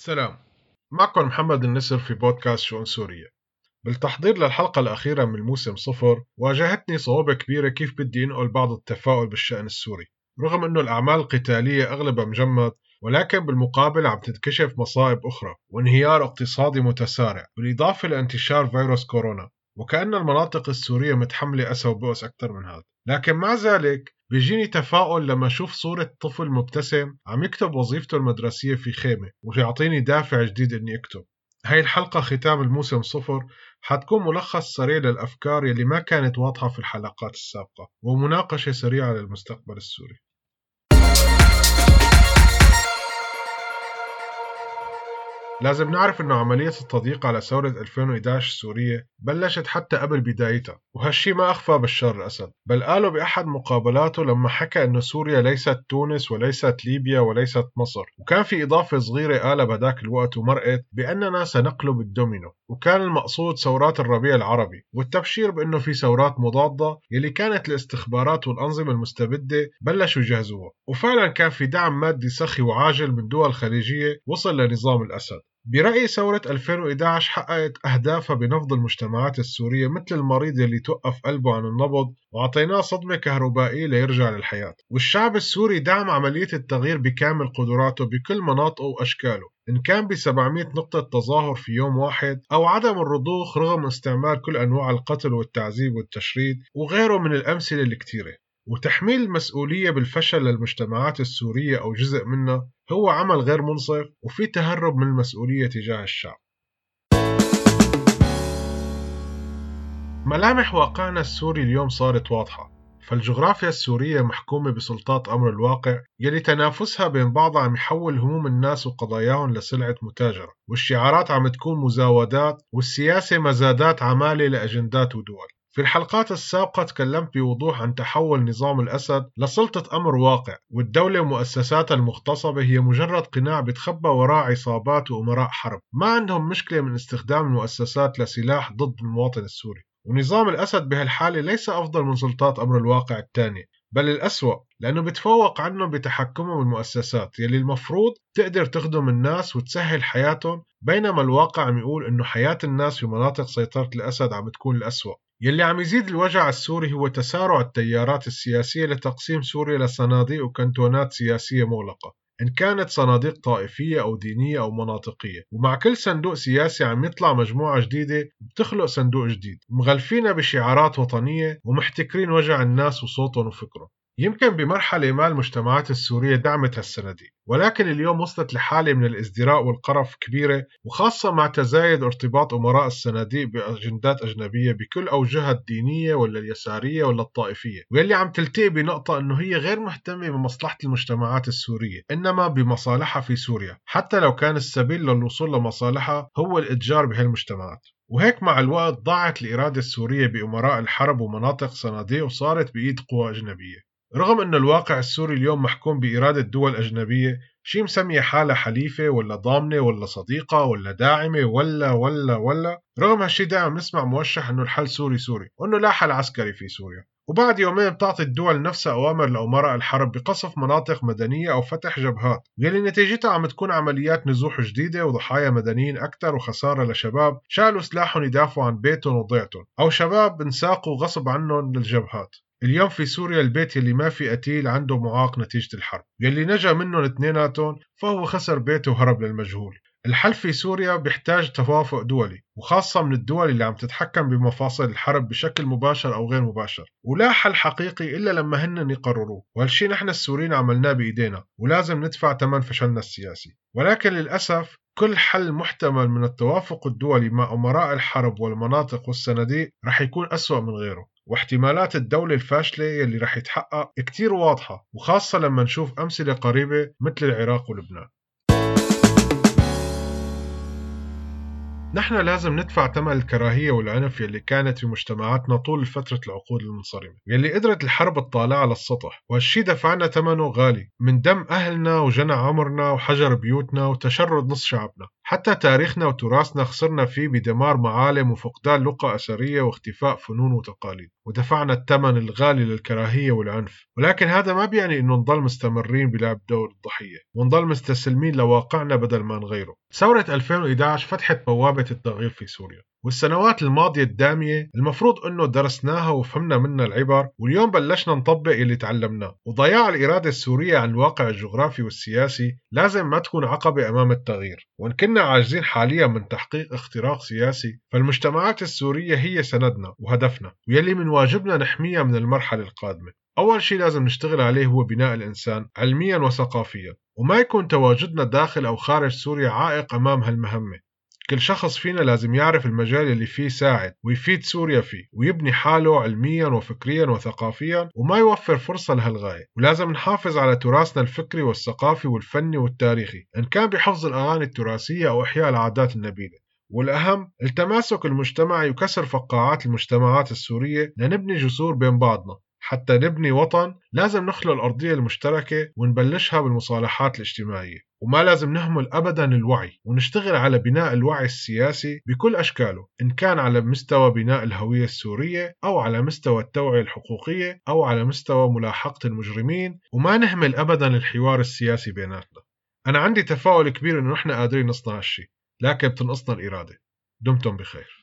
سلام. معكم محمد النسر في بودكاست شؤون سوريا بالتحضير للحلقة الأخيرة من الموسم صفر واجهتني صعوبة كبيرة كيف بدي أنقل بعض التفاؤل بالشأن السوري. رغم أنه الأعمال القتالية أغلبها مجمد ولكن بالمقابل عم تتكشف مصائب أخرى وانهيار اقتصادي متسارع بالإضافة لانتشار فيروس كورونا. وكأن المناطق السورية متحملة أسى وبؤس أكثر من هذا. لكن مع ذلك بيجيني تفاؤل لما أشوف صورة طفل مبتسم عم يكتب وظيفته المدرسية في خيمة ويعطيني دافع جديد إني أكتب. هاي الحلقة ختام الموسم صفر. حتكون ملخص سريع للأفكار يلي ما كانت واضحة في الحلقات السابقة ومناقشة سريعة للمستقبل السوري. لازم نعرف انه عملية التضييق على ثورة 2011 السورية بلشت حتى قبل بدايتها وهالشي ما أخفى بشار الأسد. بل قالوا بأحد مقابلاته لما حكى أنه سوريا ليست تونس وليست ليبيا وليست مصر وكان في إضافة صغيرة قالها بهداك الوقت ومرقت بأننا سنقلب الدومينو وكان المقصود ثورات الربيع العربي والتبشير بأنه في ثورات مضادة يلي كانت الاستخبارات والأنظمة المستبدة بلشوا يجهزوها. وفعلا كان في دعم مادي سخي وعاجل من دول خليجية وصل لنظام الأسد. برأيي ثورة 2011 حققت أهدافها بنفض المجتمعات السورية مثل المريض يلي توقف قلبه عن النبض وأعطيناه صدمة كهربائية ليرجع للحياة. والشعب السوري دعم عملية التغيير بكامل قدراته بكل مناطقه وأشكاله إن كان ب 700 نقطة تظاهر في يوم واحد أو عدم الرضوخ رغم استعمال كل أنواع القتل والتعذيب والتشريد وغيره من الأمثلة الكثيرة. وتحميل المسؤولية بالفشل للمجتمعات السورية أو جزء منها هو عمل غير منصف وفي تهرب من المسؤولية تجاه الشعب. ملامح واقعنا السوري اليوم صارت واضحة. فالجغرافيا السورية محكومة بسلطات أمر الواقع يلي تنافسها بين بعضها عم يحول هموم الناس وقضاياهم لسلعة متاجرة والشعارات عم تكون مزاودات والسياسة مزادات عمالة لأجندات ودول. في الحلقات السابقة تكلمت بوضوح عن تحول نظام الأسد لسلطة أمر واقع والدولة ومؤسساتها المغتصبة هي مجرد قناع بتخبى وراء عصابات وأمراء حرب. ما عندهم مشكلة من استخدام المؤسسات لسلاح ضد المواطن السوري. ونظام الأسد بهالحالة ليس أفضل من سلطات أمر الواقع الثانية بل الأسوأ لأنه بتفوق عنهم بتحكمهم بالمؤسسات يلي المفروض تقدر تخدم الناس وتسهل حياتهم بينما الواقع عم يقول إنه حياة الناس في مناطق سيطرة الأسد عم تكون الأسوأ. يلي عم يزيد الوجع السوري هو تسارع التيارات السياسية لتقسيم سوريا لصناديق وكنتونات سياسية مغلقة إن كانت صناديق طائفية أو دينية أو مناطقية. ومع كل صندوق سياسي عم يطلع مجموعة جديدة بتخلق صندوق جديد مغلفينها بشعارات وطنية ومحتكرين وجع الناس وصوتهم وفكرهم. يمكن بمرحلة ما المجتمعات السورية دعمت هالسندي ولكن اليوم وصلت لحالة من الازدراء والقرف كبيرة وخاصة مع تزايد ارتباط أمراء الصناديق بأجندات أجنبية بكل أوجهها الدينية ولا اليسارية ولا الطائفية. واللي عم تلتقي بنقطة أنه هي غير مهتمة بمصلحة المجتمعات السورية إنما بمصالحها في سوريا حتى لو كان السبيل للوصول لمصالحها هو الإتجار بهالمجتمعات. وهيك مع الوقت ضاعت الإرادة السورية بأمراء الحرب ومناطق صناديق وصارت بإيد قوى أجنبية. رغم أن الواقع السوري اليوم محكوم بإرادة دول أجنبية شي مسمية حالها حليفة ولا ضامنة ولا صديقة ولا داعمة ولا ولا ولا؟ رغم هالشي دائما نسمع موشح أنه الحل سوري سوري وأنه لا حل عسكري في سوريا. وبعد يومين بتعطي الدول نفسها أوامر لأمراء الحرب بقصف مناطق مدنية أو فتح جبهات يلي نتيجتها عم تكون عمليات نزوح جديدة وضحايا مدنيين أكثر وخسارة لشباب شالوا سلاحهم يدافعوا عن بيتهم وضيعتهم أو شباب انساقوا غصب عنهم للجبهات. اليوم في سوريا البيت يلي ما في قتيل عنده معاق نتيجة الحرب. يلي نجا منهم اثنيناتهم فهو خسر بيته وهرب للمجهول. الحل في سوريا بيحتاج توافق دولي وخاصة من الدول اللي عم تتحكم بمفاصل الحرب بشكل مباشر أو غير مباشر. ولا حل حقيقي إلا لما هن يقرروه. وهالشي نحن السوريين عملناه بإيدينا ولازم ندفع ثمن فشلنا السياسي. ولكن للأسف كل حل محتمل من التوافق الدولي مع أمراء الحرب والمناطق والصناديق رح يكون أسوأ من غيره. واحتمالات الدولة الفاشلة يلي رح يتحقق كتير واضحة وخاصة لما نشوف أمثلة قريبة مثل العراق ولبنان. نحن لازم ندفع ثمن الكراهية والعنف يلي كانت في مجتمعاتنا طول فترة العقود المنصرمة يلي قدرت الحرب تطالع على السطح. وهالشي دفعنا ثمنه غالي من دم أهلنا وجنى عمرنا وحجر بيوتنا وتشرد نص شعبنا. حتى تاريخنا وتراثنا خسرنا فيه بدمار معالم وفقدان لقى أثرية واختفاء فنون وتقاليد ودفعنا الثمن الغالي للكراهية والعنف. ولكن هذا ما بيعني أنه نضل مستمرين بلعب دور الضحية ونضل مستسلمين لواقعنا بدل ما نغيره. ثورة 2011 فتحت بوابة التغيير في سوريا. والسنوات الماضية الدامية المفروض أنه درسناها وفهمنا منها العبر واليوم بلشنا نطبق اللي تعلمناه. وضياع الإرادة السورية عن الواقع الجغرافي والسياسي لازم ما تكون عقبة أمام التغيير. وإن كنا عاجزين حاليا من تحقيق اختراق سياسي فالمجتمعات السورية هي سندنا وهدفنا ويلي من واجبنا نحميها من المرحلة القادمة. أول شيء لازم نشتغل عليه هو بناء الإنسان علميا وثقافيا وما يكون تواجدنا داخل أو خارج سوريا عائق أمام هالمهمة. كل شخص فينا لازم يعرف المجال اللي فيه يساعد ويفيد سوريا فيه ويبني حاله علميا وفكريا وثقافيا وما يوفر فرصة لهالغاية. ولازم نحافظ على تراثنا الفكري والثقافي والفني والتاريخي إن كان بحفظ الأغاني التراثية أو إحياء العادات النبيلة. والأهم التماسك المجتمعي وكسر فقاعات المجتمعات السورية لنبني جسور بين بعضنا. حتى نبني وطن لازم نخلق الأرضية المشتركة ونبلشها بالمصالحات الاجتماعية. وما لازم نهمل أبدا الوعي ونشتغل على بناء الوعي السياسي بكل أشكاله إن كان على مستوى بناء الهوية السورية أو على مستوى التوعية الحقوقية أو على مستوى ملاحقة المجرمين. وما نهمل أبدا الحوار السياسي بيناتنا. أنا عندي تفاؤل كبير إنه نحن قادرين نصنع هالشي لكن بتنقصنا الإرادة. دمتم بخير.